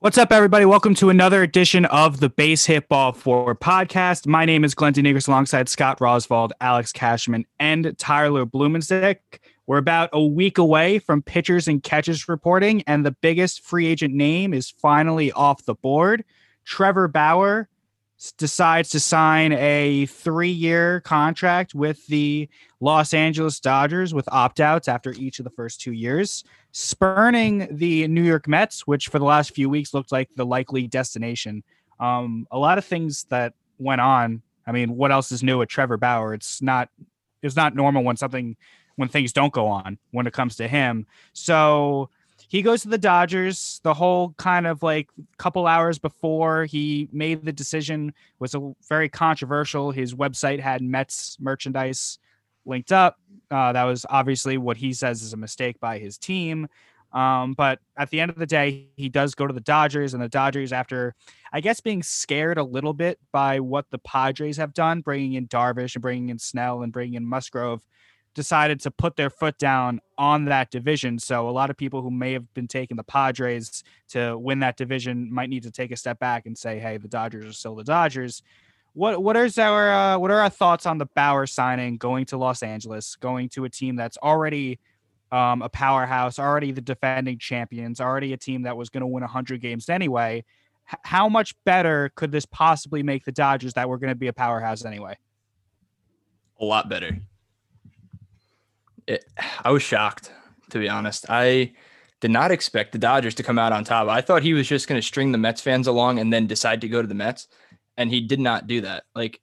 What's up, everybody? Welcome to another edition of the Base Hit Ball 4 podcast. My name is Glenn Negers alongside Scott Roswald, Alex Cashman, and Tyler Blumenstick. We're about a week away from pitchers and catches reporting, and the biggest free agent name is finally off the board. Trevor Bauer decides to sign a three year contract with the Los Angeles Dodgers with opt outs after each of the first two years spurning the New York Mets, which for the last few weeks looked like the likely destination. Um, a lot of things that went on. I mean, what else is new with Trevor Bauer? It's not it's not normal when something when things don't go on when it comes to him. So he goes to the Dodgers. The whole kind of like couple hours before he made the decision was a very controversial. His website had Mets merchandise linked up. Uh, that was obviously what he says is a mistake by his team. Um, but at the end of the day, he does go to the Dodgers, and the Dodgers, after I guess being scared a little bit by what the Padres have done, bringing in Darvish and bringing in Snell and bringing in Musgrove, decided to put their foot down on that division. So a lot of people who may have been taking the Padres to win that division might need to take a step back and say, "Hey, the Dodgers are still the Dodgers." What what is our uh, what are our thoughts on the Bauer signing going to Los Angeles, going to a team that's already um, a powerhouse, already the defending champions, already a team that was going to win 100 games anyway? H- how much better could this possibly make the Dodgers that were going to be a powerhouse anyway? A lot better. It, I was shocked, to be honest. I did not expect the Dodgers to come out on top. I thought he was just going to string the Mets fans along and then decide to go to the Mets and he did not do that. Like,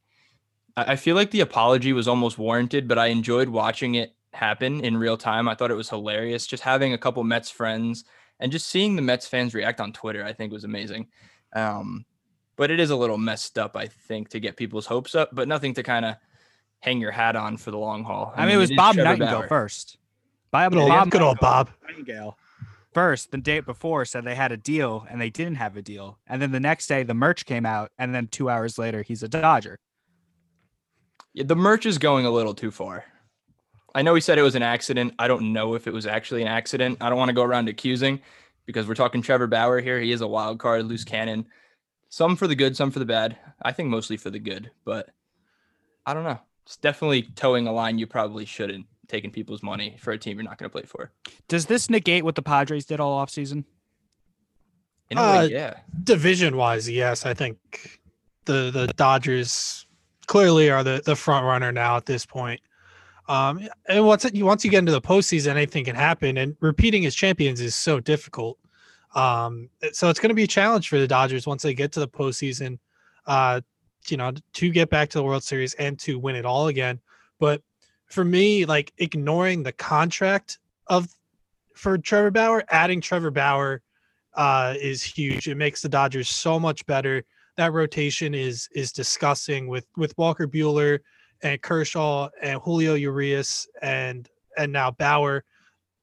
I feel like the apology was almost warranted, but I enjoyed watching it happen in real time. I thought it was hilarious. Just having a couple Mets friends and just seeing the Mets fans react on Twitter, I think was amazing. Um, but it is a little messed up, I think, to get people's hopes up, but nothing to kind of hang your hat on for the long haul. I, I mean, mean, it was it Bob Nightingale Bauer. first. Bob, good old, Bob, good old Bob. Nightingale first the day before said they had a deal and they didn't have a deal. And then the next day the merch came out and then 2 hours later he's a Dodger. Yeah, the merch is going a little too far. I know he said it was an accident. I don't know if it was actually an accident. I don't want to go around accusing because we're talking Trevor Bauer here. He is a wild card, loose cannon. Some for the good, some for the bad. I think mostly for the good, but I don't know. It's definitely toeing a line you probably shouldn't taking people's money for a team you're not going to play for. Does this negate what the Padres did all offseason? In a uh, way, yeah. Division wise, yes. I think the the Dodgers clearly are the, the front runner now at this point. Um, and once it, once you get into the postseason, anything can happen. And repeating as champions is so difficult. Um, so it's going to be a challenge for the Dodgers once they get to the postseason. Uh, you know, to get back to the World Series and to win it all again. But for me, like ignoring the contract of for Trevor Bauer, adding Trevor Bauer uh, is huge. It makes the Dodgers so much better. That rotation is is disgusting with with Walker Buehler and Kershaw and Julio Urias and and now Bauer.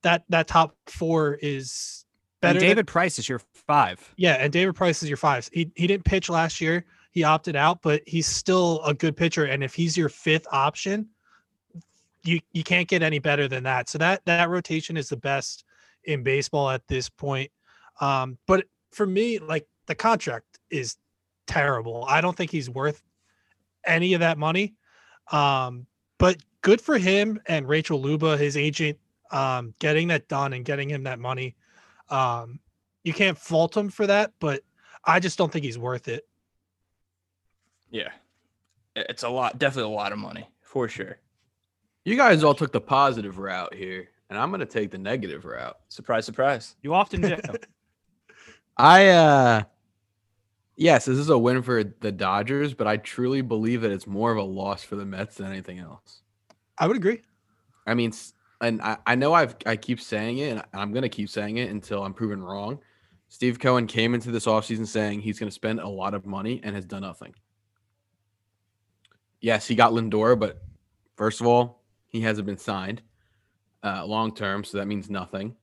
That that top four is better. And David than, Price is your five. Yeah, and David Price is your five. He he didn't pitch last year. He opted out, but he's still a good pitcher. And if he's your fifth option, you you can't get any better than that. So that that rotation is the best in baseball at this point. Um, but for me, like the contract is terrible. I don't think he's worth any of that money. Um, but good for him and Rachel Luba, his agent, um, getting that done and getting him that money. Um, you can't fault him for that, but I just don't think he's worth it. Yeah. It's a lot, definitely a lot of money for sure. You guys all took the positive route here, and I'm gonna take the negative route. Surprise, surprise. You often do. I uh yes, this is a win for the Dodgers, but I truly believe that it's more of a loss for the Mets than anything else. I would agree. I mean, and I, I know I've I keep saying it, and I'm gonna keep saying it until I'm proven wrong. Steve Cohen came into this offseason saying he's going to spend a lot of money and has done nothing. Yes, he got Lindor, but first of all, he hasn't been signed uh, long term, so that means nothing.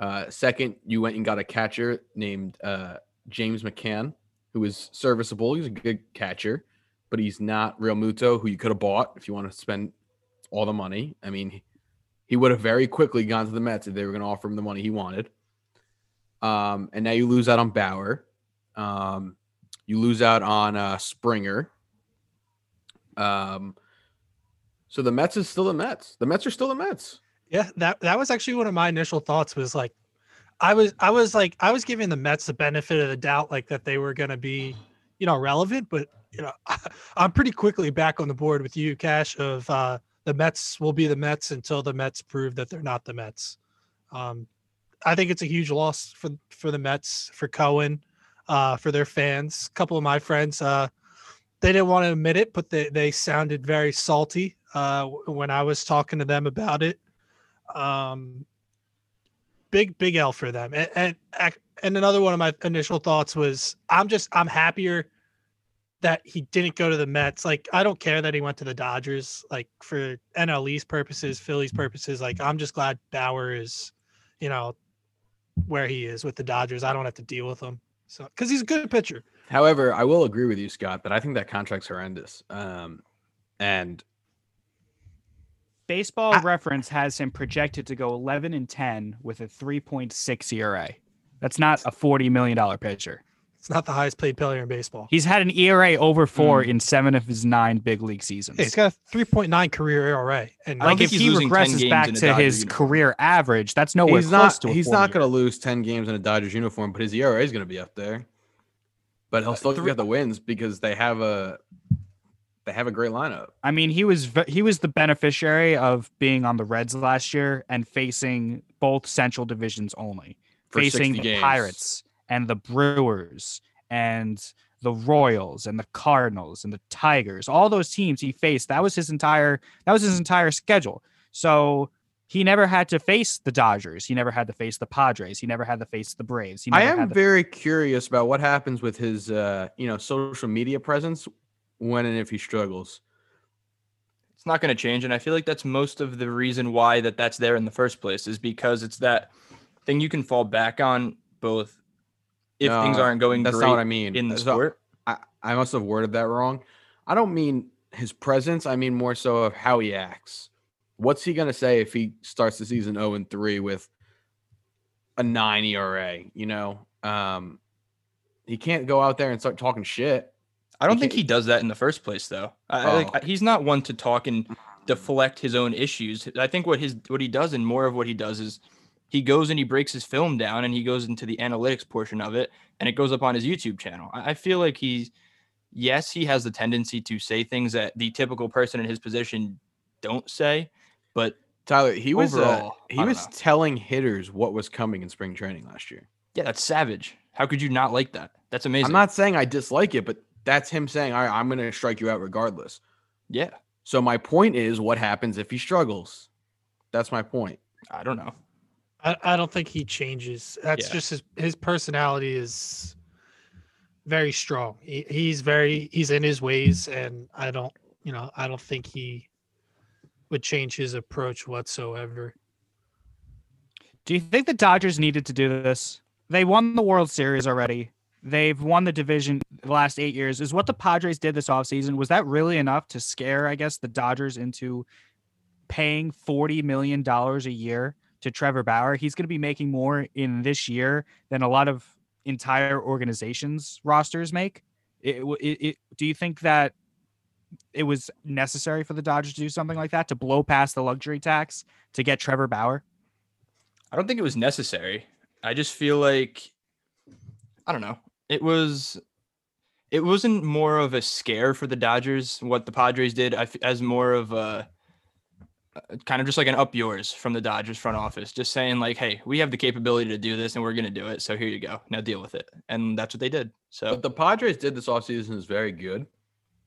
Uh, second, you went and got a catcher named uh, James McCann, who is serviceable. He's a good catcher, but he's not Realmuto, who you could have bought if you want to spend all the money. I mean, he would have very quickly gone to the Mets if they were going to offer him the money he wanted. Um, and now you lose out on Bauer. Um, you lose out on uh, Springer. Um, so the Mets is still the Mets. The Mets are still the Mets. Yeah, that that was actually one of my initial thoughts. Was like, I was I was like I was giving the Mets the benefit of the doubt, like that they were going to be, you know, relevant. But you know, I'm pretty quickly back on the board with you, Cash. Of uh, the Mets will be the Mets until the Mets prove that they're not the Mets. Um, I think it's a huge loss for for the Mets, for Cohen, uh, for their fans. A couple of my friends, uh, they didn't want to admit it, but they they sounded very salty uh, when I was talking to them about it. Um, big big L for them, and, and and another one of my initial thoughts was I'm just I'm happier that he didn't go to the Mets. Like I don't care that he went to the Dodgers. Like for NLE's purposes, Phillies purposes, like I'm just glad Bauer is, you know, where he is with the Dodgers. I don't have to deal with him. So because he's a good pitcher. However, I will agree with you, Scott, that I think that contract's horrendous. Um, and Baseball I, Reference has him projected to go 11 and 10 with a 3.6 ERA. That's not a 40 million dollar pitcher. It's not the highest paid player in baseball. He's had an ERA over four mm. in seven of his nine big league seasons. he's got a 3.9 career ERA. And like if he regresses back to his uniform. career average, that's nowhere he's close not, to. he's not going to lose 10 games in a Dodgers uniform, but his ERA is going to be up there. But he'll still get the wins because they have a they have a great lineup. I mean, he was he was the beneficiary of being on the Reds last year and facing both Central divisions only, For facing the games. Pirates and the Brewers and the Royals and the Cardinals and the Tigers, all those teams he faced, that was his entire that was his entire schedule. So he never had to face the Dodgers. He never had to face the Padres. He never had to face the Braves. I am very curious about what happens with his uh, you know, social media presence when and if he struggles. It's not going to change and I feel like that's most of the reason why that that's there in the first place is because it's that thing you can fall back on both if no, things aren't going that's not what I mean in the so sport. I, I must have worded that wrong. I don't mean his presence. I mean more so of how he acts. What's he gonna say if he starts the season 0 and 3 with a nine ERA? You know, um, he can't go out there and start talking shit. I don't think he does that in the first place, though. I, oh. like he's not one to talk and deflect his own issues. I think what his what he does and more of what he does is he goes and he breaks his film down and he goes into the analytics portion of it and it goes up on his YouTube channel. I feel like he's, yes, he has the tendency to say things that the typical person in his position don't say, but Tyler, he was uh, he was know. telling hitters what was coming in spring training last year. Yeah, that's savage. How could you not like that? That's amazing. I'm not saying I dislike it, but that's him saying, "All right, I'm going to strike you out regardless." Yeah. So my point is, what happens if he struggles? That's my point. I don't know. I, I don't think he changes. That's yeah. just his his personality is very strong. He, he's very he's in his ways, and I don't you know I don't think he would change his approach whatsoever. Do you think the Dodgers needed to do this? They won the World Series already. They've won the division the last eight years. Is what the Padres did this offseason, was that really enough to scare, I guess, the Dodgers into paying $40 million a year to Trevor Bauer, he's going to be making more in this year than a lot of entire organizations rosters make. It, it, it, do you think that it was necessary for the Dodgers to do something like that to blow past the luxury tax to get Trevor Bauer? I don't think it was necessary. I just feel like I don't know. It was it wasn't more of a scare for the Dodgers what the Padres did as more of a kind of just like an up yours from the Dodgers front office, just saying like, "Hey, we have the capability to do this, and we're going to do it. So here you go. Now deal with it." And that's what they did. So the Padres did this offseason is very good,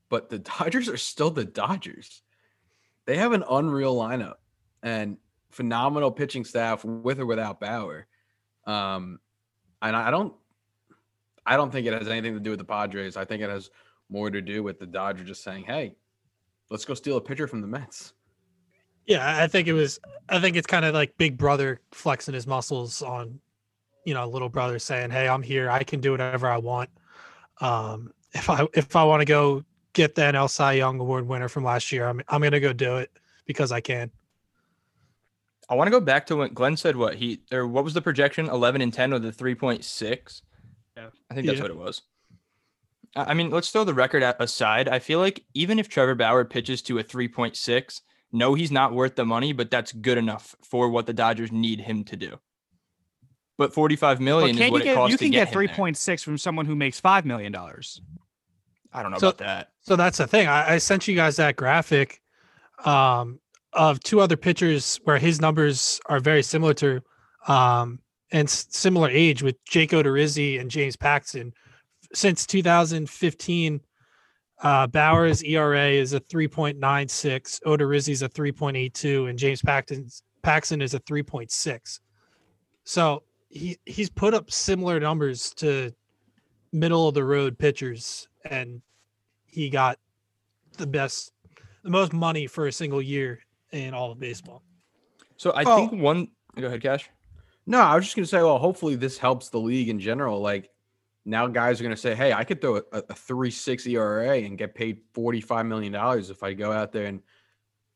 but the Dodgers are still the Dodgers. They have an unreal lineup and phenomenal pitching staff with or without Bauer. Um, and I don't, I don't think it has anything to do with the Padres. I think it has more to do with the Dodgers just saying, "Hey, let's go steal a pitcher from the Mets." Yeah, I think it was. I think it's kind of like Big Brother flexing his muscles on, you know, little brother saying, "Hey, I'm here. I can do whatever I want. Um, if I if I want to go get the NL Cy Young Award winner from last year, I'm I'm gonna go do it because I can." I want to go back to what Glenn said what he or what was the projection? 11 and 10 with a 3.6. Yeah. I think that's Yeah. what it was. I I mean, let's throw the record aside. I feel like even if Trevor Bauer pitches to a 3.6, no, he's not worth the money, but that's good enough for what the Dodgers need him to do. But 45 million But is what you it get costs you to can get, get him three there. point six from someone who makes five million dollars. I don't know So- about that. So that's the thing. I, I sent you guys that graphic um, of two other pitchers where his numbers are very similar to um, and similar age with Jake Odorizzi and James Paxton. Since 2015, uh, Bauer's ERA is a 3.96, Odorizzi's a 3.82, and James Paxton's Paxton is a 3.6. So he he's put up similar numbers to middle of the road pitchers, and he got the best, the most money for a single year in all of baseball. So I Oh. think one. Go ahead, Cash. No, I was just gonna say, well, hopefully this helps the league in general. Like now, guys are gonna say, hey, I could throw a, a three six ERA and get paid forty five million dollars if I go out there and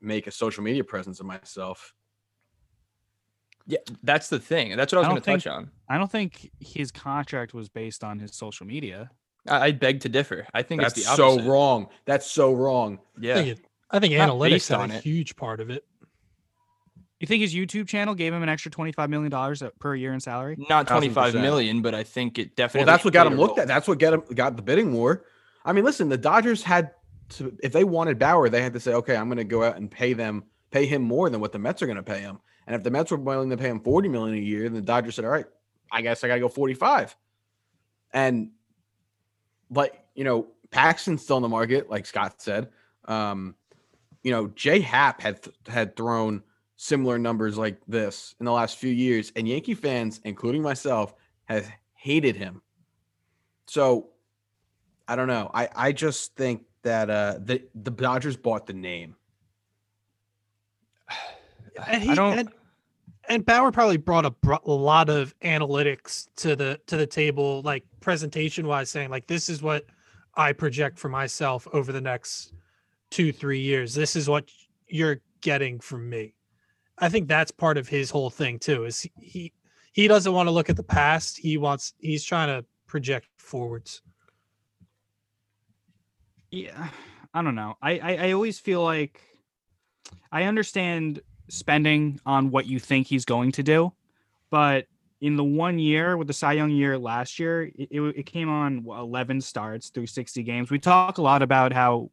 make a social media presence of myself. Yeah, that's the thing. That's what I was I going to touch on. I don't think his contract was based on his social media. I, I beg to differ. I think That's it's the so wrong. That's so wrong. I Yeah. think, it, I think analytics based had on a it. huge part of it. You think his YouTube channel gave him an extra twenty five million dollars per year in salary? Not 25 1000%. but I think it definitely. Well, definitely. that's what got him looked role. at. That's what got him got the bidding war. I mean, listen, the Dodgers had to if they wanted Bauer, they had to say, okay, I'm going to go out and pay them, pay him more than what the Mets are going to pay him. And if the Mets were willing to pay him 40 million a year, then the Dodgers said, all right, I guess I got to go 45. And like you know, Paxton's still in the market, like Scott said. Um, you know, J.A. Happ had had thrown similar numbers like this in the last few years, and Yankee fans, including myself, have hated him. So I don't know. I I just think that uh the the Dodgers bought the name. And he I don't. and, and Bauer probably brought a, bro- a lot of analytics to the to the table, like presentation wise, saying like this is what I project for myself over the next two three years. This is what you're getting from me. I think that's part of his whole thing too. Is he he doesn't want to look at the past. He wants he's trying to project forwards. Yeah, I don't know. I, I I always feel like I understand spending on what you think he's going to do, but in the one year with the Cy Young year last year, it, it, it came on 11 starts through 60 games. We talk a lot about how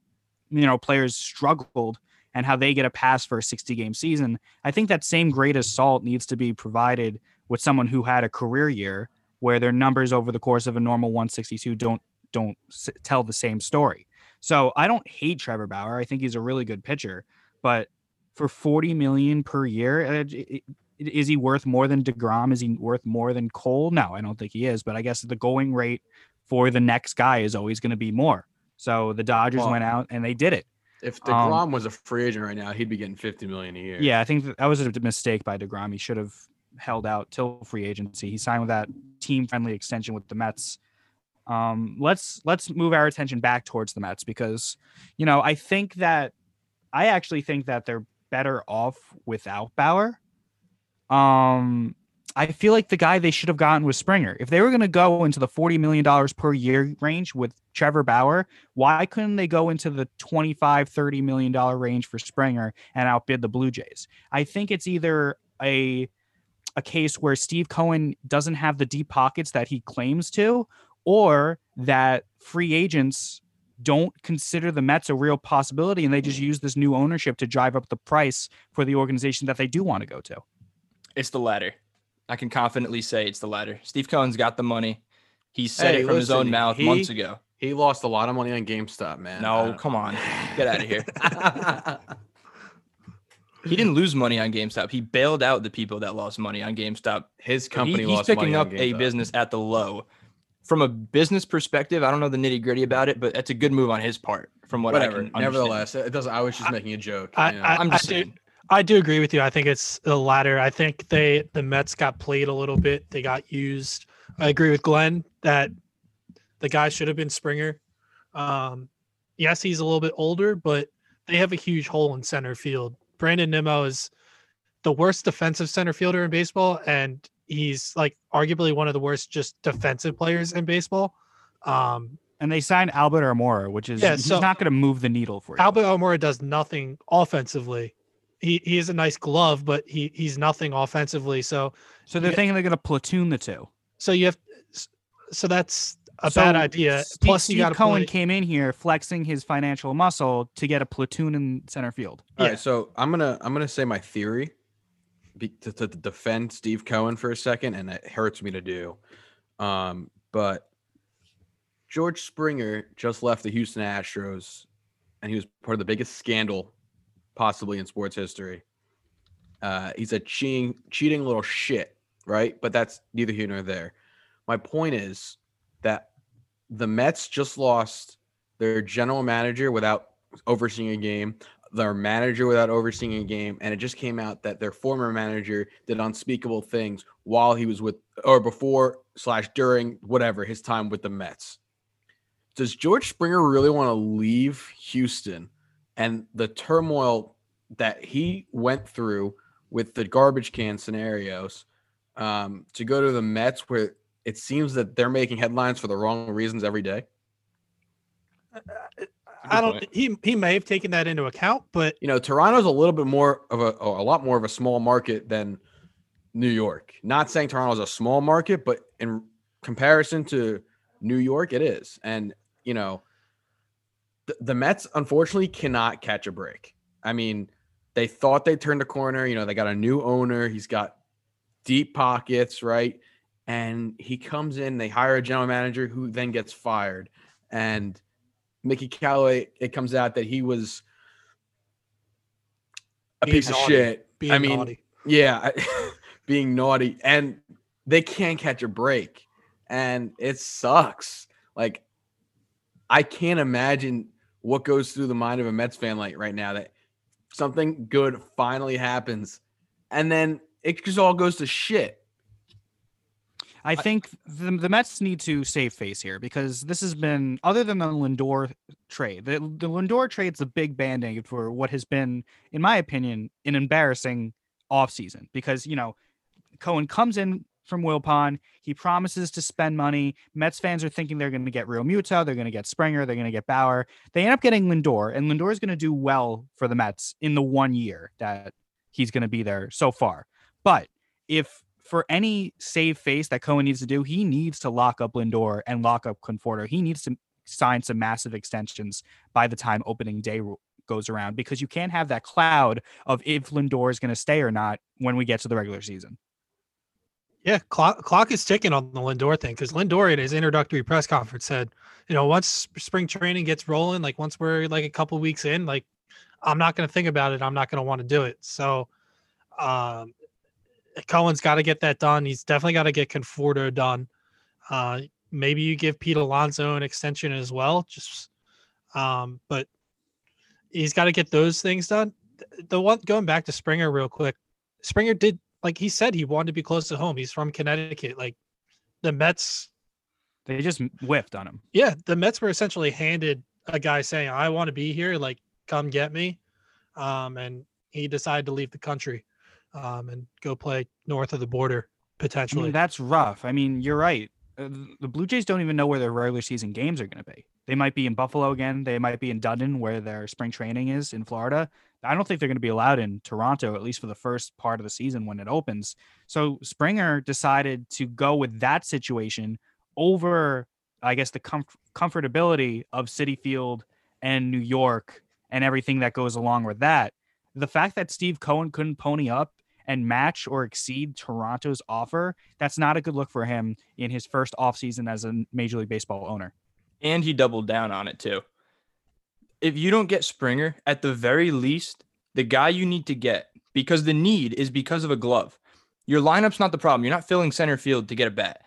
you know players struggled and how they get a pass for a 60 game season. I think that same great assault needs to be provided with someone who had a career year where their numbers over the course of a normal 162 don't don't s- tell the same story. So I don't hate Trevor Bauer. I think he's a really good pitcher, but for 40 million per year, uh, j- i- is he worth more than DeGrom? Is he worth more than Cole? No, I don't think he is, but I guess the going rate for the next guy is always going to be more. So the Dodgers Well- went out and they did it. If Um, DeGrom was a free agent right now, he'd be getting 50 million a year. Yeah, I think that, was a mistake by DeGrom. He should have held out till free agency. He signed with that team friendly extension with the Mets. Um, let's let's move our attention back towards the Mets because you know I think that I actually think that they're better off without Bauer. Um, I feel like the guy they should have gotten was Springer. If they were going to go into the forty million dollars per year range with Trevor Bauer, why couldn't they go into the 25 30 million dollar range for Springer and outbid the Blue Jays? I think it's either a a case where Steve Cohen doesn't have the deep pockets that he claims to, or that free agents don't consider the Mets a real possibility and they just use this new ownership to drive up the price for the organization that they do want to go to. It's the latter. I can confidently say it's the latter. Steve Cohen's got the money. He said Hey, it from his own mouth he- months ago. He lost a lot of money on GameStop, man. No, come on. Get out of here. here. He didn't lose money on GameStop. He bailed out the people that lost money on GameStop. His He- company he's lost picking money on up a business at the low. From a business perspective, I don't know the nitty gritty about it, but that's a good move on his part. From what Whatever. I can understand. Nevertheless, it doesn't. I was just making a joke. I- you know. I- I'm just do- saying. I do agree with you. I think it's the latter. I think they the Mets got played a little bit. They got used. I agree with Glenn that the guy should have been Springer. Um, yes, he's a little bit older, but they have a huge hole in center field. Brandon Nimmo is the worst defensive center fielder in baseball, and he's like arguably one of the worst just defensive players in baseball. Um, And they signed Albert Almora, which is Yeah, he's not going to move the needle for you. Albert Almora does nothing offensively. He he is a nice glove, but he he's nothing offensively. So so they're yeah. thinking they're going to platoon the two. so you have so that's a So bad idea. Steve, Plus, Steve you got Cohen play. came in here flexing his financial muscle to get a platoon in center field. All Yeah. right, so I'm gonna I'm gonna say my theory be, to, to defend Steve Cohen for a second, and it hurts me to do. Um, but George Springer just left the Houston Astros, and he was part of the biggest scandal possibly in sports history. Uh, he's a cheating cheating little shit, right? But that's neither here nor there. My point is that the Mets just lost their general manager without overseeing a game their manager without overseeing a game, and it just came out that their former manager did unspeakable things while he was with or before slash during whatever his time with the Mets. Does George Springer really want to leave Houston and the turmoil that he went through with the garbage can scenarios um, to go to the Mets where it seems that they're making headlines for the wrong reasons every day? I don't. point. He he may have taken that into account, but you know, Toronto's a little bit more of a, a lot more of a small market than New York. Not saying Toronto's a small market, but in comparison to New York, it is. And, you know, the, the Mets unfortunately cannot catch a break. I mean, they thought they turned a corner. You know, they got a new owner. He's got deep pockets, right? And he comes in, they hire a general manager who then gets fired. And Mickey Callaway, it comes out that he was a Being piece of shit. being I mean, naughty. yeah, being naughty, and they can't catch a break, and it sucks. Like, I can't imagine what goes through the mind of a Mets fan like right now that something good finally happens, and then it just all goes to shit. I think the, the Mets need to save face here because this has been, other than the Lindor trade, the, the Lindor trade's a big band aid for what has been, in my opinion, an embarrassing offseason because, you know, Cohen comes in from Wilpon. He promises to spend money. Mets fans are thinking they're going to get Realmuto, they're going to get Springer, they're going to get Bauer. They end up getting Lindor, and Lindor is going to do well for the Mets in the one year that he's going to be there so far. But if for any save face that Cohen needs to do, he needs to lock up Lindor and lock up Conforto. He needs to sign some massive extensions by the time opening day goes around because you can't have that cloud of if Lindor is going to stay or not when we get to the regular season. Yeah, clock clock is ticking on the Lindor thing because Lindor in his introductory press conference said, you know, once spring training gets rolling, like once we're like a couple weeks in, like I'm not going to think about it. I'm not going to want to do it. So, um, Cohen's got to get that done. He's definitely got to get Conforto done. Uh, maybe you give Pete Alonso an extension as well. Just, um, but he's got to get those things done. The one going back to Springer real quick. Springer did like he said he wanted to be close to home. He's from Connecticut. Like the Mets, They just whiffed on him. yeah, the Mets were essentially handed a guy saying, "I want to be here. Like, come get me," um, and he decided to leave the country um, and go play north of the border I potentially. mean, that's rough. I mean, you're right. Uh, The Blue Jays don't even know where their regular season games are going to be. They might be in Buffalo again. They might be in Dunedin, where their spring training is in Florida. I don't think they're going to be allowed in Toronto, at least for the first part of the season when it opens. So Springer decided to go with that situation over, I guess, the comf- comfortability of Citi Field and New York and everything that goes along with that. The fact that Steve Cohen couldn't pony up and match or exceed Toronto's offer, that's not a good look for him in his first offseason as a Major League Baseball owner. and he doubled down on it too. If you don't get Springer, at the very least, the guy you need to get because the need is because of a glove. Your lineup's not the problem. You're not filling center field to get a bat.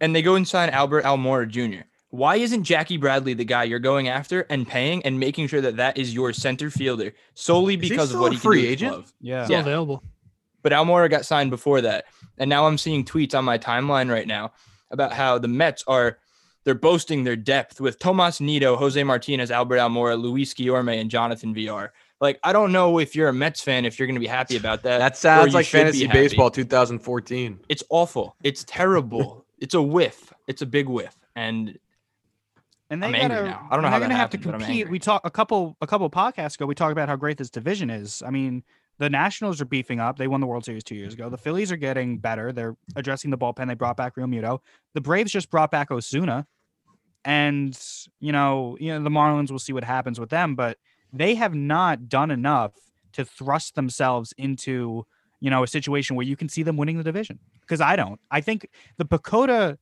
And they go and sign Albert Almora Jr. Why isn't Jackie Bradley the guy you're going after and paying and making sure that that is your center fielder solely because of what a he can free do with agent? glove? Yeah. Still available. But Almora got signed before that. And now I'm seeing tweets on my timeline right now about how the Mets are they're boasting their depth with Tomas Nido, Jose Martinez, Albert Almora, Luis Guillorme, and Jonathan Villar. Like I don't know if you're a Mets fan if you're going to be happy about that. That sounds like should be fantasy baseball 2014. It's awful. It's terrible. it's a whiff. It's a big whiff. And And they I'm gotta, angry now. I don't know how they're that gonna have to happened, but compete. We talked a couple a couple podcasts ago. We talked about how great this division is. I mean, the Nationals are beefing up. They won the World Series two years ago. The mm-hmm. Phillies are getting better. They're addressing the bullpen. They brought back Realmuto. The Braves just brought back Ozuna, and you know, you know, the Marlins. We'll see what happens with them, but they have not done enough to thrust themselves into you know a situation where you can see them winning the division. Because I don't. I think the PECOTA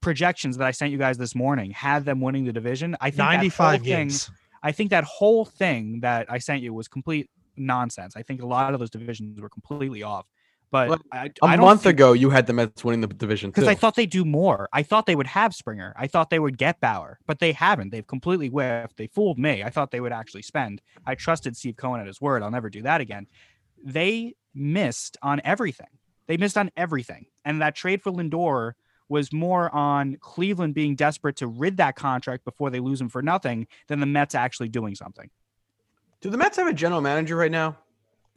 projections that I sent you guys this morning had them winning the division. I think whole 95 thing- games. I think that whole thing that I sent you was complete nonsense. I think a lot of those divisions were completely off. But Well, I, A I month think- ago, you had the Mets winning the division because I thought they'd do more. I thought they would have Springer. I thought they would get Bauer, but they haven't. They've completely whiffed. They fooled me. I thought they would actually spend. I trusted Steve Cohen at his word. I'll never do that again. They missed on everything. They missed on everything. And that trade for Lindor was more on Cleveland being desperate to rid that contract before they lose him for nothing than the Mets actually doing something. Do the Mets have a general manager right now?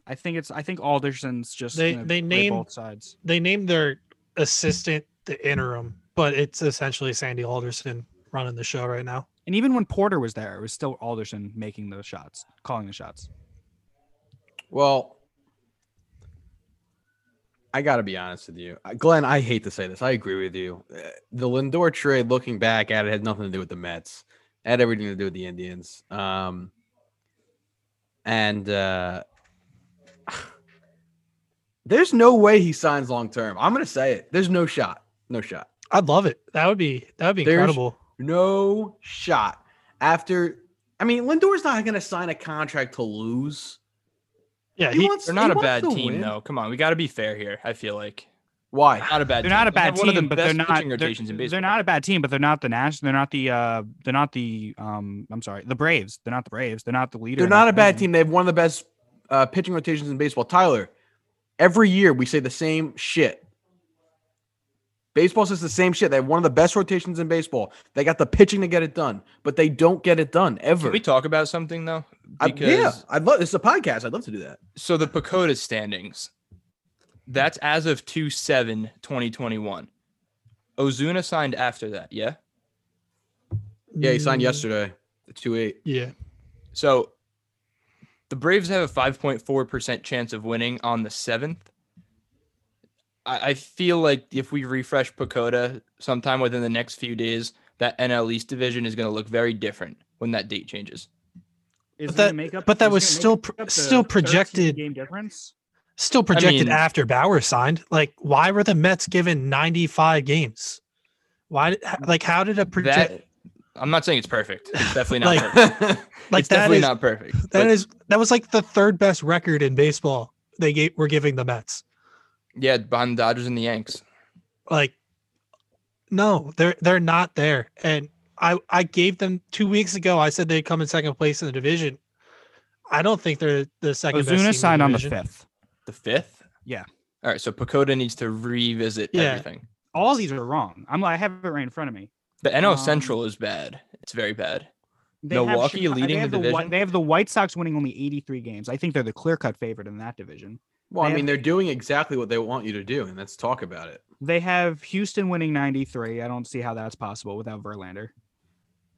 I think it's. I think Alderson's just. They- gonna they play name- both sides. They named their assistant the interim, but it's essentially Sandy Alderson running the show right now. And even when Porter was there, it was still Alderson making the shots, calling the shots. Well, I got to be honest with you, Uh, Glenn. I hate to say this. I agree with you. Uh, The Lindor trade, looking back at it, had nothing to do with the Mets. It had everything to do with the Indians. Um, and uh, there's no way he signs long term. I'm gonna say it. There's no shot. No shot. I'd love it. That would be that would be There's- incredible. No shot. After, I mean, Lindor's not gonna sign a contract to lose. Yeah, He he, wants- they're he not a bad team win. though. Come on, we got to be fair here. I feel like Why? not a bad. They're team. not a bad one team, but they're not. pitching They're, in they're not a bad team, but they're not the Nash. They're not the. uh They're not the. Um, I'm sorry, the Braves. They're not the Braves. They're not the leader. They're in not a bad division. team. They have one of the best uh, pitching rotations in baseball. Tyler, every year we say the same shit. Baseball says the same shit. They have one of the best rotations in baseball. They got the pitching to get it done, but they don't get it done ever. Can we talk about something though? I- Because yeah, I'd love. This is a podcast. I'd love to do that. so the PECOTA standings. That's as of 2 7 2021. Ozuna signed after that, yeah? Yeah, he signed yesterday. The two eight. Yeah, So the Braves have a 5.4% chance of winning on the 7th. I, I feel like if we refresh PECOTA sometime within the next few days, that NL East division is going to look very different when that date changes. Is But that- make up- but that is was still make pr- still projected- game difference. Still projected mean- after Bauer signed. Like, why were the Mets given 95 games? Why? Like, how did a project? That I'm not saying it's perfect. It's definitely not Like, perfect. like it's that definitely is not perfect. that but is that was like the third best record in baseball. They gave were giving the Mets. yeah, behind the Dodgers and the Yanks. Like, no, they're they're not there. And I I gave them two weeks ago. I said they'd come in second place in the division. I don't think they're the second. best team in Ozuna signed on the fifth. The fifth? Yeah. All right. So PECOTA needs to revisit Yeah. everything. All these are wrong. I'm. like, I have it right in front of me. The NL Um, Central is bad. It's very bad. They have Milwaukee Chica- leading they have the Whi- division? They have the White Sox winning only 83 games. I think they're the clear cut favorite in that division. well, I They mean, have- they're doing exactly what they want you to do, and let's talk about it. They have Houston winning 93. I don't see how that's possible without Verlander.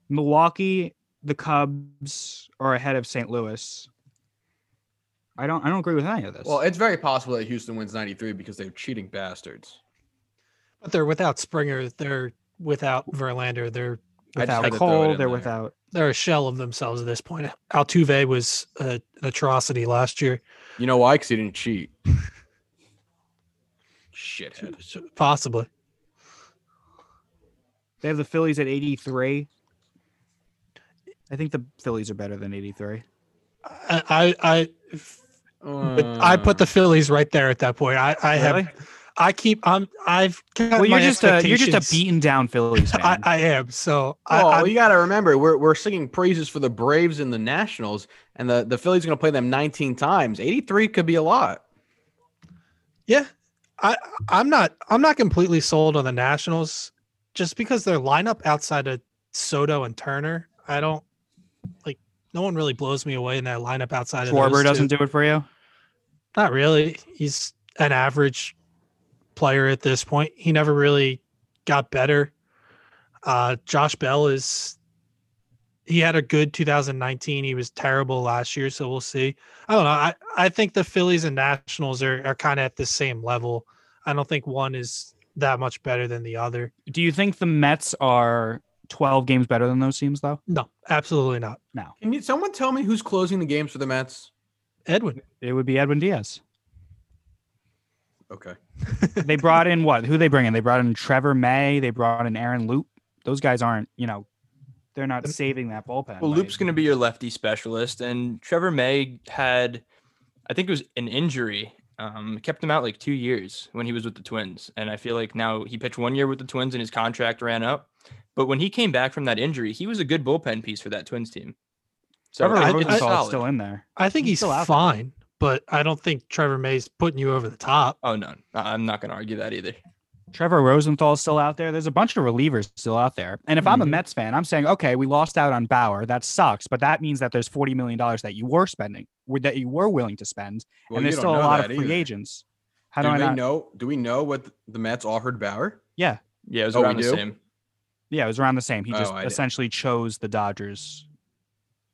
Milwaukee, the Cubs are ahead of St. Louis. I don't I don't agree with any of this. Well, it's very possible that Houston wins 93 because they're cheating bastards. But they're without Springer. They're without Verlander. They're without had to throw it Cole, they're there. without they're a shell of themselves at this point. Altuve was a, an atrocity last year. You know why? Because he didn't cheat. Shithead. Possibly. they have the Phillies at 83. I think the Phillies are better than 83. I I I, but I put uh. the Phillies right there at that point. I I Really? have I keep I'm I've got Well, you're my just a you're just a beaten down Phillies fan. I, I am. So Oh, I, I'm- you got to remember, we're, we're singing praises for the Braves and the Nationals, and the, the Phillies are going to play them 19 times. 83 could be a lot. yeah, I I'm not I'm not completely sold on the Nationals just because their lineup outside of Soto and Turner, I don't like no one really blows me away in that lineup outside of Schwarber doesn't two. do it for you. Not really. He's an average player at this point. He never really got better. Uh, Josh Bell is. He had a good 2019. He was terrible last year, so we'll see. I don't know. I, I think the Phillies and Nationals are, are kind of at the same level. I don't think one is that much better than the other. Do you think the Mets are 12 games better than those teams, though? No, absolutely not. No. Can you someone tell me who's closing the games for the Mets? Edwin. It would be Edwin Diaz. Okay. they brought in what? Who they bring in? They brought in Trevor May. They brought in Aaron Loup. Those guys aren't, you know, they're not saving that bullpen. Well, Loup's going to be your lefty specialist, and Trevor May had, I think it was an injury, um, kept him out like two years when he was with the Twins, and I feel like now he pitched one year with the Twins and his contract ran up, but when he came back from that injury, he was a good bullpen piece for that Twins team. So Trevor I- it's Rosenthal's solid. still in there. I think He's he's still there. fine, but I don't think Trevor May's putting you over the top. Oh no, I- I'm not going to argue that either. Trevor Rosenthal's still out there. There's a bunch of relievers still out there. And if I'm a Mhm. Mets fan, I'm saying, okay, we lost out on Bauer. That sucks. But that means that there's $40 million that you were spending, that you were willing to spend. Well, and there's still a lot of free either. agents. How do do, I they not? know? Do we know what the Mets offered Bauer? Yeah. Yeah, it was Oh, around the do? same. Yeah, it was around the same. He Oh, just I did- essentially chose the Dodgers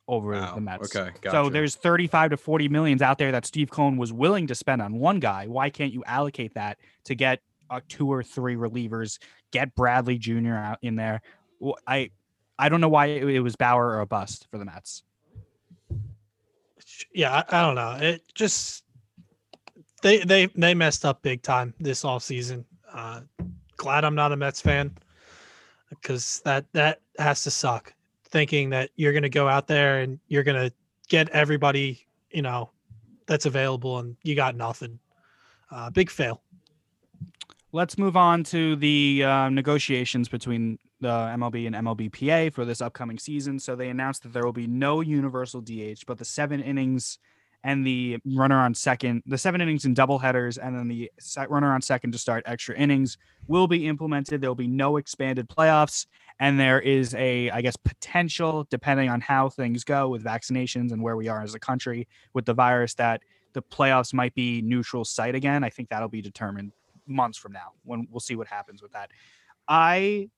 over Wow, the Mets. Okay. So there's 35 to 40 millions out there that Steve Cohen was willing to spend on one guy. Why can't you allocate that to get uh, two or three relievers, get Bradley Jr. out in there? I I don't know why it, it was Bauer or a bust for the Mets. Yeah, I, I don't know. It just they they they messed up big time this offseason. Uh glad I'm not a Mets fan because that that has to suck. Thinking that you're gonna go out there and you're gonna get everybody, you know, that's available and you got nothing. Uh big fail. Let's move on to the uh, negotiations between the MLB and MLBPA for this upcoming season. So they announced that there will be no universal DH, but the seven innings and the runner on second, the seven innings and double headers, and then the runner on second to start extra innings will be implemented. There will be no expanded playoffs, and there is a, I guess, potential, depending on how things go with vaccinations and where we are as a country with the virus, that the playoffs might be neutral site again. I think that'll be determined months from now when we'll see what happens with that. I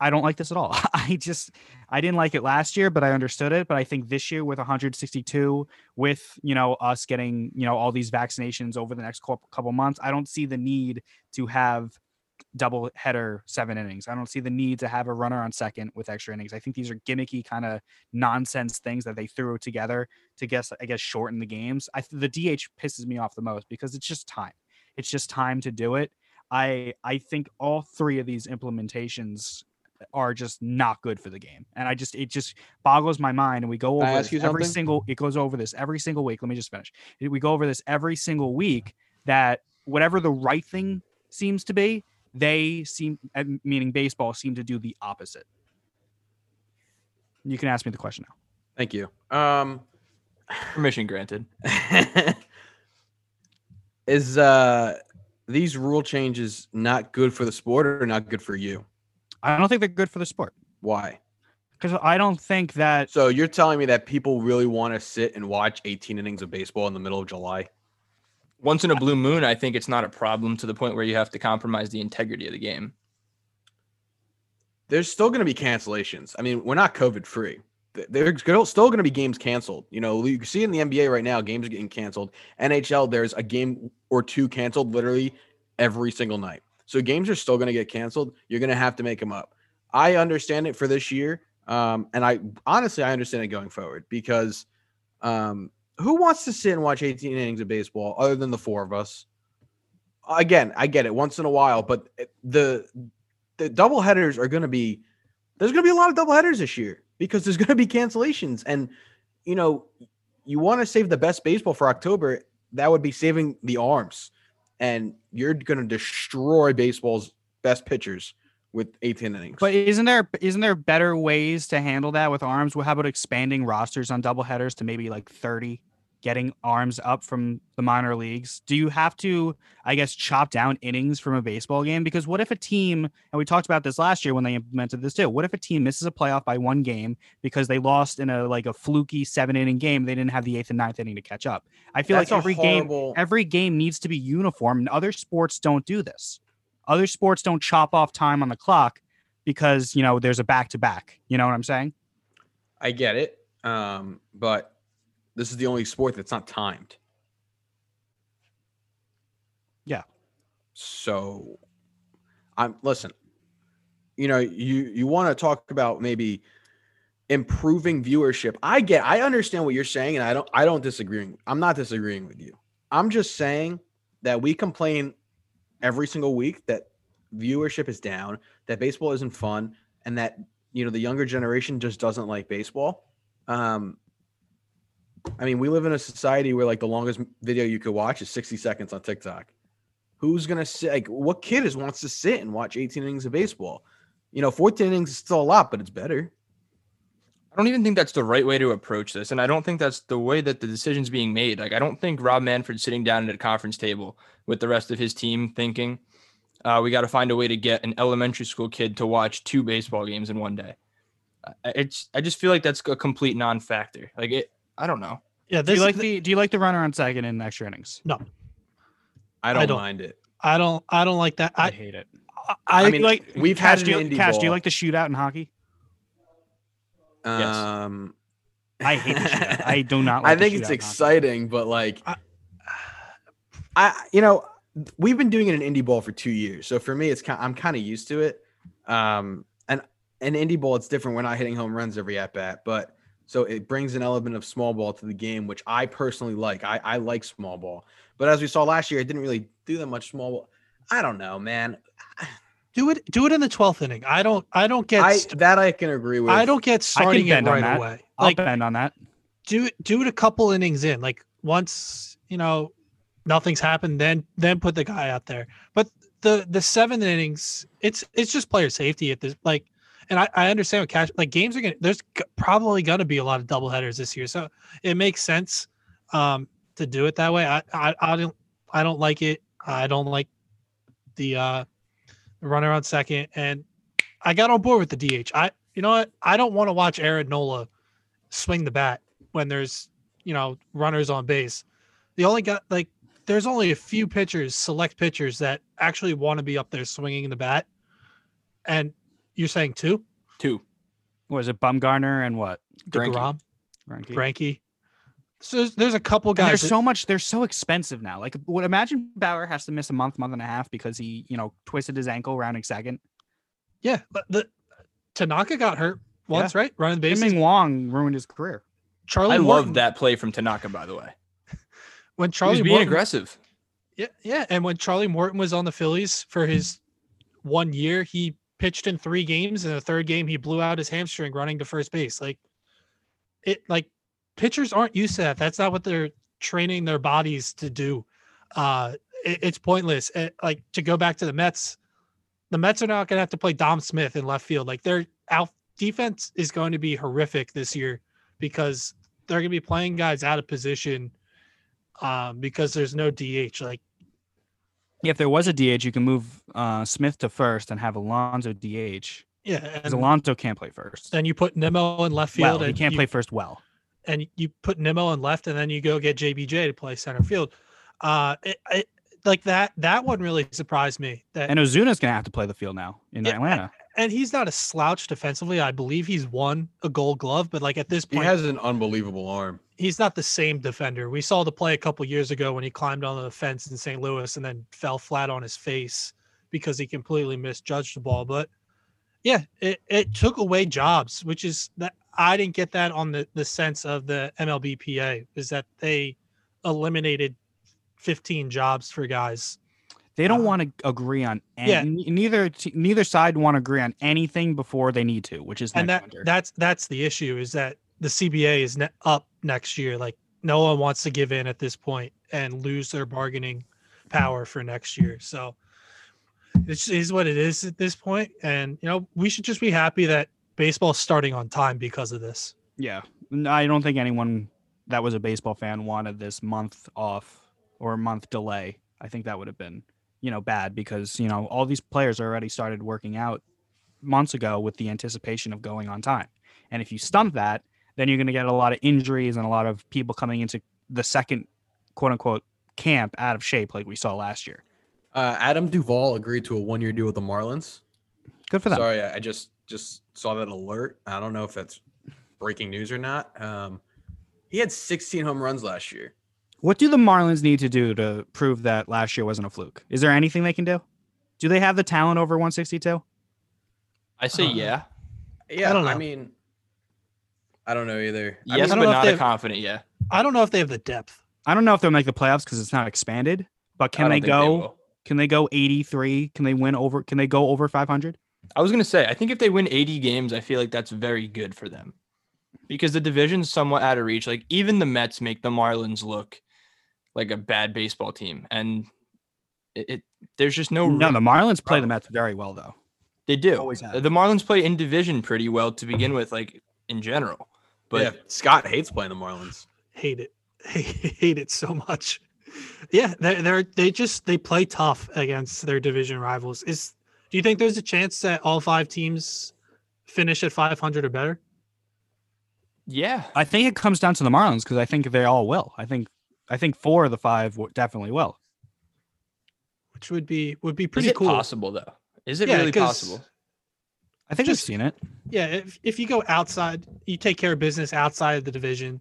I don't like this at all. I just I didn't like it last year, but I understood it. But I think this year with 162, with you know us getting you know all these vaccinations over the next couple months, I don't see the need to have double header seven innings. I don't see the need to have a runner on second with extra innings. I think these are gimmicky kind of nonsense things that they threw together to guess I guess shorten the games. I the DH pisses me off the most because it's just time. It's just time to do it. I I think all three of these implementations are just not good for the game. And I just it just boggles my mind. And we go over this every something? single it goes over this every single week. Let me just finish. We go over this every single week that whatever the right thing seems to be, they seem uh, meaning baseball seem to do the opposite. You can ask me the question now. Thank you. Um, Permission granted. is uh these rule changes not good for the sport or not good for you? I don't think they're good for the sport Why? because I don't think that So you're telling me that people really want to sit and watch 18 innings of baseball in the middle of July? Once in a blue moon, I think it's not a problem to the point where you have to compromise the integrity of the game. There's still going to be cancellations. I mean, we're not COVID free. Th- There's still going to be games canceled. You know, you see in the NBA right now, games are getting canceled. NHL, there's a game or two canceled literally every single night. So games are still going to get canceled. You're going to have to make them up. I understand it for this year. Um, and I honestly, I understand it going forward because um, who wants to sit and watch 18 innings of baseball other than the four of us? Again, I get it once in a while, but eh, the the double headers are going to be there's going to be a lot of double headers this year because there's going to be cancellations and you know you want to save the best baseball for October that would be saving the arms and you're going to destroy baseball's best pitchers with 18 innings. But isn't there isn't there better ways to handle that with arms? Well, how about expanding rosters on double headers to maybe like 30? Getting arms up from the minor leagues? Do you have to, I guess, chop down innings from a baseball game? Because what if a team, and we talked about this last year when they implemented this too, what if a team misses a playoff by one game because they lost in a like a fluky seven inning game? They didn't have the eighth and ninth inning to catch up. I feel That's like every game, every game needs to be uniform, and other sports don't do this. Other sports don't chop off time on the clock because you know there's a back to back. You know what I'm saying? I get it. Um, but this is the only sport that's not timed. Yeah. So I'm listen, you know, you you want to talk about maybe improving viewership. I get I understand what you're saying, and I don't I don't disagree. I'm not disagreeing with you. I'm just saying that we complain every single week that viewership is down, that baseball isn't fun, and that you know the younger generation just doesn't like baseball. Um, I mean, we live in a society where like the longest video you could watch is 60 seconds on TikTok. Who's gonna sit? Like, what kid is wants to sit and watch 18 innings of baseball? You know, 14 innings is still a lot, but it's better. I don't even think that's the right way to approach this. And I don't think that's the way that the decision's being made. Like, I don't think Rob Manfred sitting down at a conference table with the rest of his team thinking, uh, we got to find a way to get an elementary school kid to watch two baseball games in one day. It's, I just feel like that's a complete non factor. Like, it, I don't know. Yeah, Do you like is the Do you like the runner on second in extra innings? No, I don't, I don't- mind it. I don't I don't like that. I, I hate it. I, I mean, like we've Cash, had do an you, indie Cash, do you like the shootout in hockey? Yes. Um, I hate the shootout. I do not. Like I think shootout it's exciting, but like, I- I, you know, we've been doing it in indie ball for two years, so for me, it's kind. I'm kind of used to it. Um, and in indie ball, it's different. We're not hitting home runs every at bat, but so it brings an element of small ball to the game, which I personally like. I, I like small ball, but as we saw last year, it didn't really do that much small ball. I don't know, man. do it do it in the twelfth inning. I don't I don't get I st- that I can agree with. I don't get starting it bend on right that. away. I'll Like bend on that. do it do it a couple innings in. Like once you know nothing's happened, then then put the guy out there. But the the seventh innings, it's it's just player safety at this like. And I, I understand what cash like games are gonna. There's probably gonna be a lot of double headers this year, so it makes sense um, to do it that way. I, I I don't I don't like it. I don't like the uh, runner on second, and I got on board with the DH. I you know what? I don't want to watch Aaron Nola swing the bat when there's you know runners on base. The only guy like there's only a few pitchers, select pitchers that actually want to be up there swinging the bat, and you're saying two, Two. Was it Bumgarner and what? Greinke. Degrom, Greinke? Granky. So there's, there's a couple And guys. there's that- so much. They're so expensive now. Like, would imagine Bauer has to miss a month, month and a half because he, you know, twisted his ankle rounding second. yeah, but the Tanaka got hurt once, right? Running the bases. Ming Wang ruined his career. Charlie I Morton, love that play from Tanaka, by the way. when He Charlie was being Morton, aggressive. Yeah, yeah. And when Charlie Morton was on the Phillies for his one year, he pitched in three games. In the third game, he blew out his hamstring running to first base. Like it, like pitchers aren't used to that. That's not what they're training their bodies to do. Uh, it- it's pointless. Eh, like to go back to the Mets, the Mets are not going to have to play Dom Smith in left field. Like their out defense is going to be horrific this year because they're going to be playing guys out of position um, because there's no DH. Like If there was a DH, you can move uh, Smith to first and have Alonso DH. Yeah, Because and Alonso can't play first. then you put Nimmo in left field. Well, field, he and can't you, play first well. and you put Nimmo in left, and then you go get JBJ to play center field. Uh, it, it, like that that one really surprised me. That And Ozuna's going to have to play the field now in Yeah, Atlanta. and he's not a slouch defensively. I believe he's won a Gold Glove, but like at this point, He has an unbelievable arm. He's not the same defender. We saw the play a couple years ago when he climbed on the fence in St. Louis and then fell flat on his face because he completely misjudged the ball. But yeah, it, it took away jobs, which is that I didn't get that on the, the sense of the MLBPA is that they eliminated 15 jobs for guys. They don't Uh, want to agree on any, yeah. neither neither side want to agree on anything before they need to, which is and that winter. that's that's the issue is that the CBA is ne- up next year. Like no one wants to give in at this point and lose their bargaining power for next year. So it is is what it is at this point, and you know we should just be happy that baseball's starting on time because of this. yeah, I don't think anyone that was a baseball fan wanted this month off or month delay, I think that would have been, you know, bad because, you know, all these players already started working out months ago with the anticipation of going on time. And if you stunt that, then you're going to get a lot of injuries and a lot of people coming into the second quote unquote camp out of shape like we saw last year. Uh, Adam Duvall agreed to a one-year deal with the Marlins. Good for them. Sorry, I I just just saw that alert. I don't know if that's breaking news or not. Um, he had 16 home runs last year. What do the Marlins need to do to prove that last year wasn't a fluke? Is there anything they can do? Do they have the talent over 162? I say Uh, yeah. Yeah, I don't know. I mean, I don't know either. I Yes, I but don't know if a they've- confident yeah. I don't know if they have the depth. I don't know if they'll make the playoffs because it's not expanded. But can they go? will. can they go 83? Can they win over? Can they go over 500? I was gonna say, I think if they win 80 games, I feel like that's very good for them. Because the division's somewhat out of reach. Like even the Mets make the Marlins look like a bad baseball team. And it, it there's just no, No, the Marlins play the. Mets very well though. they do. always have. The Marlins play in division pretty well to begin with, like in general. But yeah, Scott hates playing the Marlins. Hate it. Hate it so much. Yeah, they're, they're they just they play tough against their division rivals. Is do you think there's a chance that all five teams finish at 500 or better? yeah, I think it comes down to the Marlins because I think they all will. I think I think four of the five w- definitely will. Which would be would be is pretty it cool. possible though? Is it Yeah, really 'cause- possible? I think Just- we've seen it. Yeah, if, if you go outside, you take care of business outside of the division,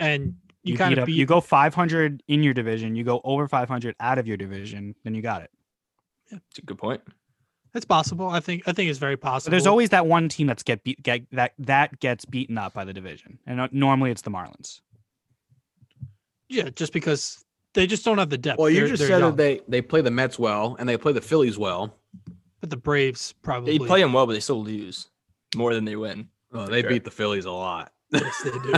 and you, You, kind of beat. you go 500 in your division, you go over 500 out of your division, then you got it. Yeah, It's a good point. It's possible. I think I think it's very But possible. there's always that one team that's get beat get that that gets beaten up by the division, and uh, normally it's the Marlins. yeah, just because they just don't have the depth. Well, you They're- just they're said young. that they they play the Mets well and they play the Phillies well. But the Braves probably They play them well, but they still lose more than they win. Oh, they sure. beat the Phillies a lot. Yes, they do.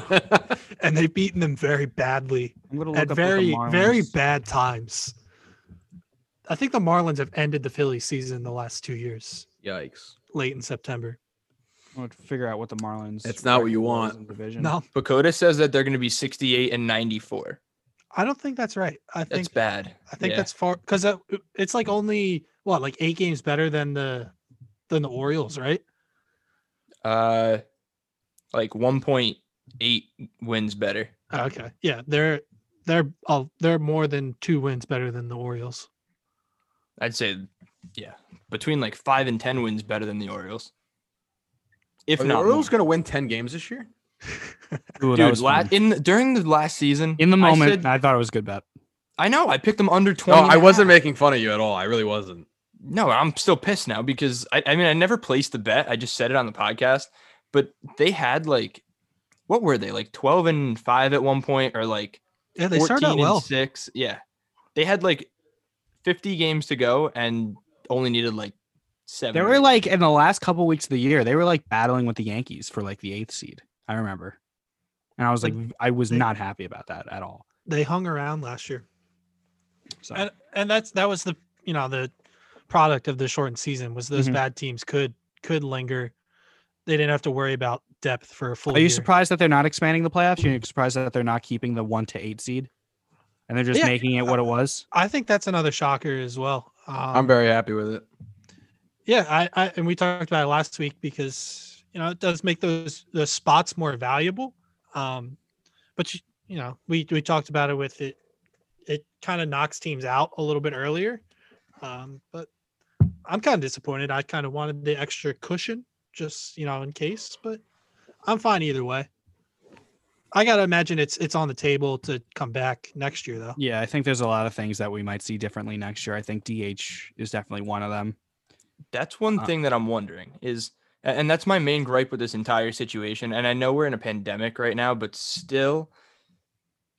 and they've beaten them very badly I'm gonna look at up what the very very bad times. I think the Marlins have ended the Phillies season the last two years, Yikes! late in September. I'm gonna figure out what the Marlins. It's not what you want. Division. No, PECOTA says that they're going to be 68 and 94. I don't think that's right. I That's think bad. I think Yeah. that's far because uh, it's like only what like eight games better than the than the Orioles, right? uh like 1.8 wins better. Okay, yeah, they're they're all they're more than two wins better than the Orioles. I'd say, yeah, between like five and 10 wins better than the Orioles. If Are the not, Orioles going to win ten games this year? Ooh, dude, la- in the, during the last season, in the I moment, said- I, thought it was a good bet. I know I picked them under 20. No, and I a wasn't making fun of you at all. I really wasn't. No, I'm still pissed now because I, I mean I never placed the bet. I just said it on the podcast, but they had like what were they like 12 and 5 at one point or like Yeah, they 14 started out and well. 6. Yeah. They had like 50 games to go and only needed like 7. They were like in the last couple weeks of the year, they were like battling with the Yankees for like the eighth seed. I remember, and I was like, I was They- not happy about that at all. They hung around last year. So and and that's that was the you know the product of the shortened season was those Mhm. bad teams could could linger. They didn't have to worry about depth for a full are you year. surprised that they're not expanding the playoffs? Are You're surprised that they're not keeping the one to eight seed, and they're just Yeah, making it what it was. I think that's another shocker as well. Um, I'm very happy with it. yeah, I, I and we talked about it last week because you know it does make those the spots more valuable. Um, but you, you know we we talked about it with it. It kind of knocks teams out a little bit earlier. Um, but I'm kind of disappointed. I kind of wanted the extra cushion, just you know, in case. But I'm fine either way. I gotta imagine it's it's on the table to come back next year though. Yeah, I think there's a lot of things that we might see differently next year. I think DH is definitely one of them. That's one Uh, thing that I'm wondering is, and that's my main gripe with this entire situation. And I know we're in a pandemic right now, but still,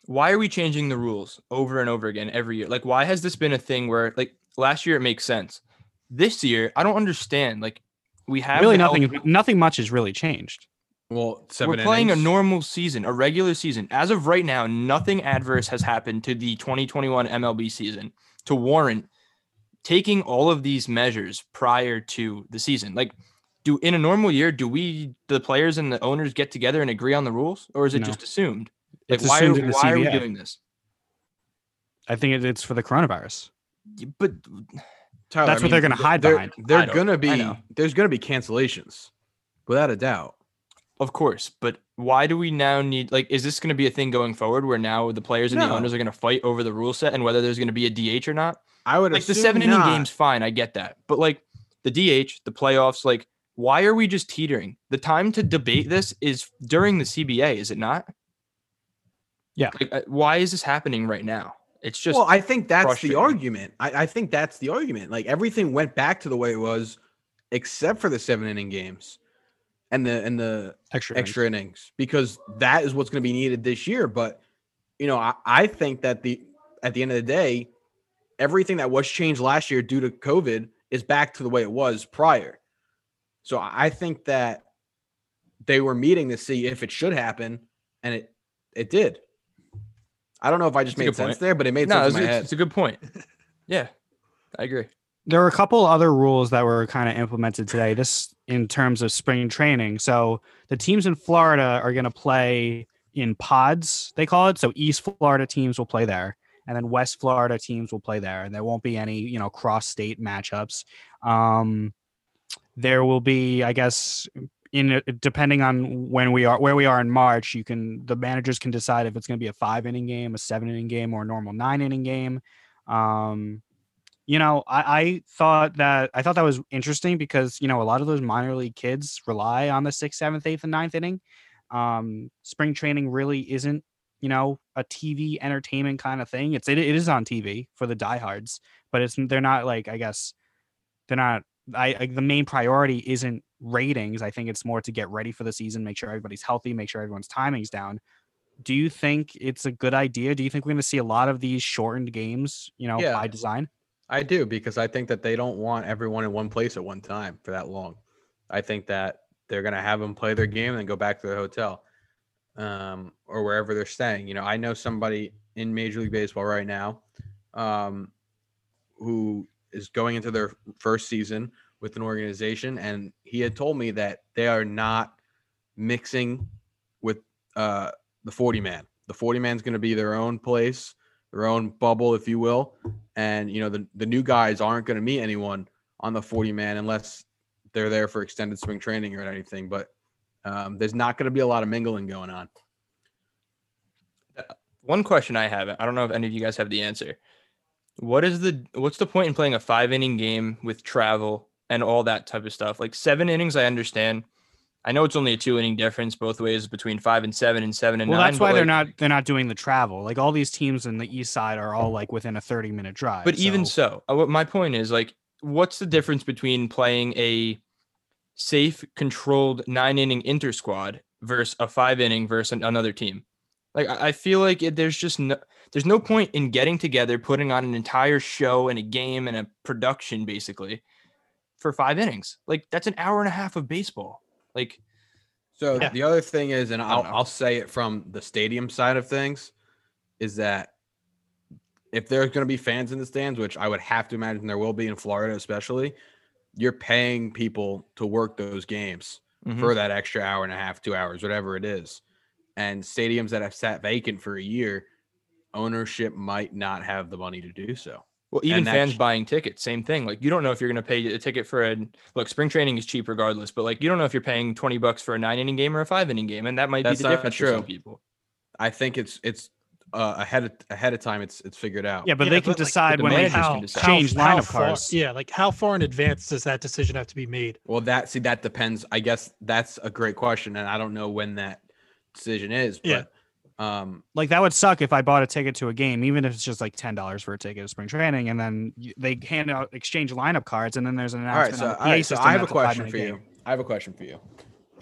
why are we changing the rules over and over again every year? Like, why has this been a thing where, like, last year it makes sense. This year, I don't understand. Like, we have really, nothing, health- nothing much has really changed. Well, 7 we're playing innings. a normal season, a regular season. As of right now, nothing adverse has happened to the 2021 MLB season to warrant taking all of these measures prior to the season. Like, do in a normal year, do we, the players and the owners, get together and agree on the rules, or is it No. just assumed? Like, It's why, are, assumed in the why are we doing this? I think it's for the coronavirus. Y- But Tyler, That's what they're gonna hide they're- behind. They're gonna be there's gonna be cancellations, without a doubt. of course, but why do we now need like? Is this going to be a thing going forward where now the players and the owners are going to fight over the rule set and whether there's going to be a DH or not? I would Like the assume seven inning not. games, fine, I get that, but like the DH, the playoffs, like why are we just teetering? The time to debate this is during the CBA, is it not? Yeah. Like, uh, why is this happening right now? It's just well, I think that's the argument. I, I think that's the argument. Like everything went back to the way it was, except for the seven inning games, and the and the Extra. extra innings because that is what's going to be needed this year. But you know, I, I think that the at the end of the day, everything that was changed last year due to COVID is back to the way it was prior. So I I think that they were meeting to see if it should happen, and it it did. I don't know if I just That's a made sense point. there, but it made no, sense it's, in my it's, head. it's a good point. Yeah, I agree. there were a couple other rules that were kind of implemented today this in terms of spring training so the teams in florida are going to play in pods they call it so east florida teams will play there and then west florida teams will play there and there won't be any you know cross state matchups um there will be i guess in depending on when we are where we are in march you can the managers can decide if it's going to be a five inning game a seven inning game or a normal nine inning game um you know, I, I thought that I thought that was interesting because you know a lot of those minor league kids rely on the sixth, seventh, eighth, and ninth inning. Um, spring training really isn't you know a TV entertainment kind of thing. It's it, it is on TV for the diehards, but it's they're not like I guess they're not. I, I the main priority isn't ratings. I think it's more to get ready for the season, make sure everybody's healthy, make sure everyone's timing's down. Do you think it's a good idea? Do you think we're going to see a lot of these shortened games, you know, Yeah. by design? I do because I think that they don't want everyone in one place at one time for that long. I think that they're going to have them play their game and then go back to their hotel um, or wherever they're staying. You know, I know somebody in Major League Baseball right now um, who is going into their first season with an organization, and he had told me that they are not mixing with uh, the 40 man. The 40 man is going to be their own place, their own bubble, if you will and you know the, the new guys aren't going to meet anyone on the 40 man unless they're there for extended spring training or anything but um, there's not going to be a lot of mingling going on One question I have, I don't know if any of you guys have the answer. What is the what's the point in playing a five inning game with travel and all that type of stuff? Like seven innings, I understand. I know it's only a two inning difference both ways between five and seven and seven and well, nine. that's but, why they're not they're not doing the travel. Like all these teams in the east side are all like within a 30 minute drive. But even so, uh, what my point is like, what's the difference between playing a safe, controlled nine inning inter squad versus a five inning versus an- another team? Like, I I feel like it, there's just no, there's no point in getting together, putting on an entire show and a game and a production basically for five innings. Like, that's an hour and a half of baseball. Like, so Yeah. the other thing is and I I'll. I'll say it from the stadium side of things is that if there's going to be fans in the stands which i would have to imagine there will be in florida especially you're paying people to work those games mhm. for that extra hour and a half, two hours, whatever it is. And stadiums that have sat vacant for a year, ownership might not have the money to do so. Well, even fans sh- buying tickets, same thing. Like you don't know if you're going to pay a ticket for a look. Spring training is cheap regardless, but like you don't know if you're paying twenty bucks for a nine inning game or a five inning game, and that might That's be the not difference for some people. I think it's it's uh, ahead of ahead of time. It's it's figured out. yeah, but Yeah, they can but, like, decide the when they managers can how, decide. how- change how lineup far, cards. yeah, like how far in advance does that decision have to be made? Well, that see that depends. I guess that's a great question, and I don't know when that decision is. But Yeah. Um, like that would suck if I bought a ticket to a game, even if it's just like ten dollars for a ticket to spring training, and then they hand out exchange lineup cards, and then there's an all right. announcement So PA right. So I have a question for you. I have a question for you.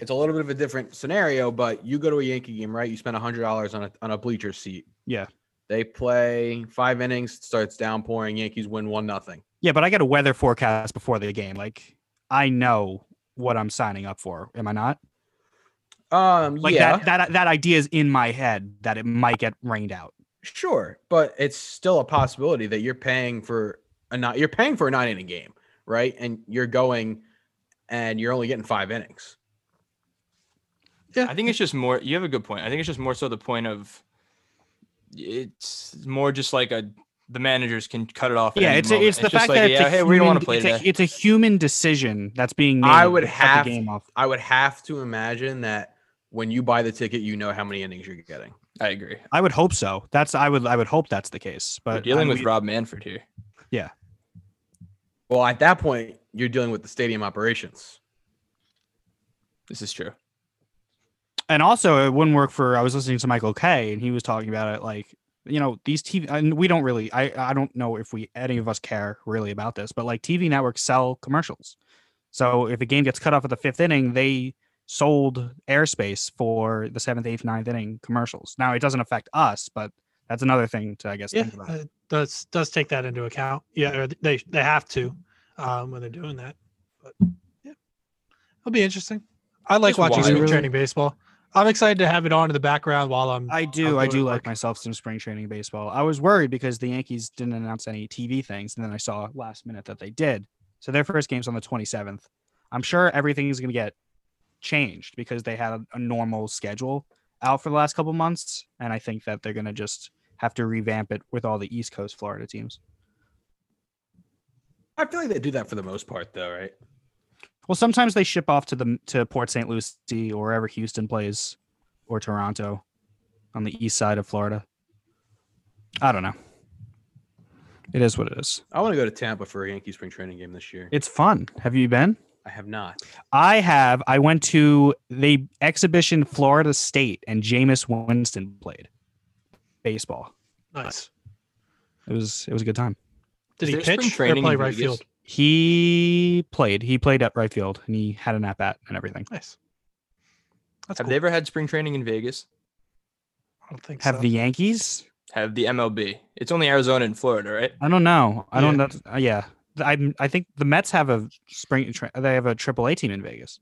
It's a little bit of a different scenario, but you go to a Yankee game, right? You spend hundred dollars on a on a bleacher seat. Yeah. They play five innings, starts downpouring. Yankees win one nothing. Yeah, but I get a weather forecast before the game. Like I know what I'm signing up for. Am I not? Um, Like yeah, that that that idea is in my head that it might get rained out. sure, but it's still a possibility that you're paying for a not you're paying for a nine inning game, right? And you're going, and you're only getting five innings. Yeah, I think it's just more. You have a good point. I think it's just more so the point of it's more just like a the managers can cut it off. Yeah, it's a, moment. it's the fact like, that it's yeah, hey, human, we don't want to play it's, a, it's a human decision that's being made. I would to cut the have- game off. I would have to imagine that when you buy the ticket, you know how many innings you're getting. I agree. I would hope so. That's I would I would hope that's the case. We're But dealing I with mean, Rob Manfred here. Yeah. Well, at that point, you're dealing with the stadium operations. This is true. and also it wouldn't work for. I was listening to Michael Kay and he was talking about it like you know these TV and we don't really I I don't know if we any of us care really about this, but like TV networks sell commercials. So if a game gets cut off at the fifth inning, they sold airspace for the seventh, eighth, ninth inning commercials. Now it doesn't affect us, but that's another thing to I guess Yeah, think about. it does does take that into account. Yeah, or they they have to um, when they're doing that. But yeah, it'll be interesting. I like Just watching spring Really? training baseball. I'm excited to have it on in the background while I'm. I do. I do like myself some spring training baseball. I was worried because the Yankees didn't announce any TV things, and then I saw last minute that they did. So their first game's on the 27th. I'm sure everything is going to get changed because they had a, a normal schedule out for the last couple months, and I think that they're going to just have to revamp it with all the East Coast Florida teams. I feel like they do that for the most part, though, right? Well, sometimes they ship off to the to Port St. Lucie or wherever Houston plays, or Toronto, on the east side of Florida. I don't know. It is what it is. I want to go to Tampa for a Yankee spring training game this year. It's fun. Have you been? I have not. I have. I went to the exhibition Florida State and Jameis Winston played baseball. Nice. It was it was a good time. Did Is he there spring pitch or training play right field? He played. He played at right field and he had an at bat and everything. Nice. That's Have cool. they ever had spring training in Vegas? I don't think so. Have so. the Yankees? Have the MLB? It's only Arizona and Florida, right? I don't know. I don't know. Uh, yeah, I I think the Mets have a spring. They have a AAA team in Vegas,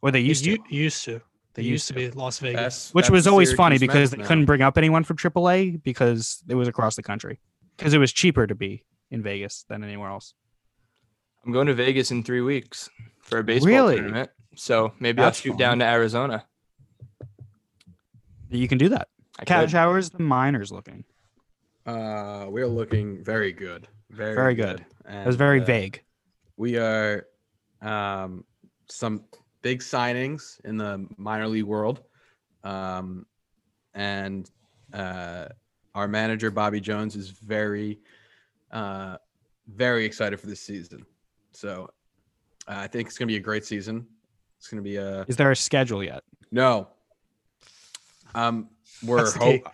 or they They used to. u- used to. They They used used to to. be Las Vegas. That's- which that's was the always funny because Mets they now. couldn't bring up anyone from AAA because it was across the country because it was cheaper to be in Vegas than anywhere else. I'm going to Vegas in three weeks for a baseball Really? tournament. So maybe That's I'll shoot down to Arizona. You can do that. I Cat could. How is the minors looking? Uh, we're looking very good. Very, Very good. And, It was very uh, vague. We are um, some big signings in the minor league world. Um, and uh, our manager, Bobby Jones, is very, uh, very excited for this season. So uh, I think it's going to be a great season. It's going to be a Is there a schedule yet? no. Um, we're hope.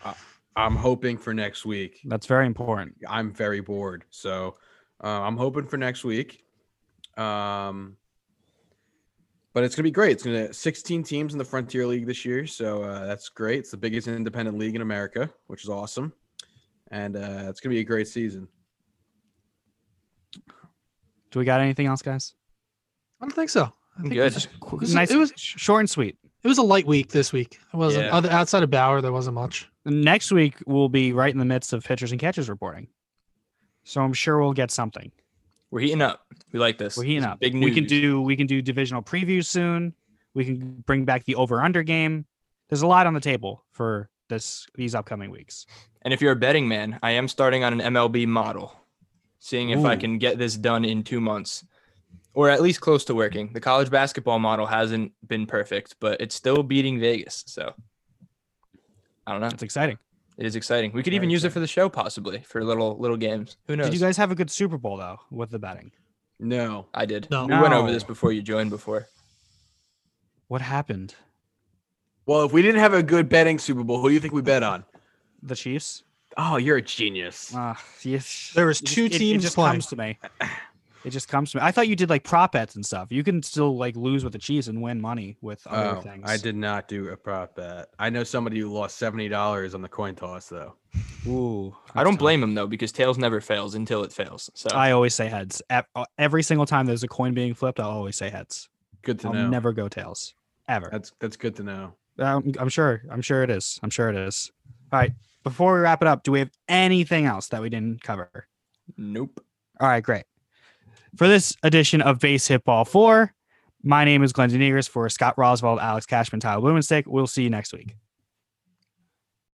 Key. I- I'm hoping for next week. That's very important. I'm very bored. So uh, I'm hoping for next week. Um, but it's gonna be great. It's gonna 16 teams in the Frontier League this year, so uh, that's great. It's the biggest independent league in America, which is awesome, and uh, it's gonna be a great season. Do we got anything else, guys? I don't think so. I think good. It was, Qu- was- nice, it was- sh- short and sweet. it was a light week this week. It wasn't Yeah. other, outside of Bauer. There wasn't much. Next week we'll be right in the midst of pitchers and catchers reporting, so I'm sure we'll get something. We're heating up. We like this. We're heating This up. Big news. We can do we can do divisional previews soon. We can bring back the over under game. There's a lot on the table for this these upcoming weeks. And if you're a betting man, I am starting on an MLB model, seeing if I can get this done in two months, or at least close to working. The college basketball model hasn't been perfect, but it's still beating Vegas. So I don't know. It's exciting. It is exciting. We could even Very use it for the show, possibly for little little games. Who knows? Did you guys have a good Super Bowl though with the betting? No, I did. No. We went over this before you joined. Before What happened? well, if we didn't have a good betting Super Bowl, who do you think we bet on? The Chiefs? Oh, you're a genius. Uh, yes. There was two it- it, teams just playing. comes to me. It just comes to me. I thought you did like prop bets and stuff. You can still like lose with the Chiefs and win money with other Oh, things. I did not do a prop bet. I know somebody who lost seventy dollars on the coin toss though. Ooh, I don't blame him though because tails never fails until it fails. So I always say heads. Uh, Every single time there's a coin being flipped, I'll always say heads. Good to I'll know. never go tails ever. That's that's good to know. Um, I'm sure. I'm sure it is. I'm sure it is. All right. Before we wrap it up, do we have anything else that we didn't cover? nope. All right, great. For this edition of Base Hit Ball 4, my name is Glenn Denegris for Scott Roswald, Alex Cashman, Tyler Blumenstick. We'll see you next week.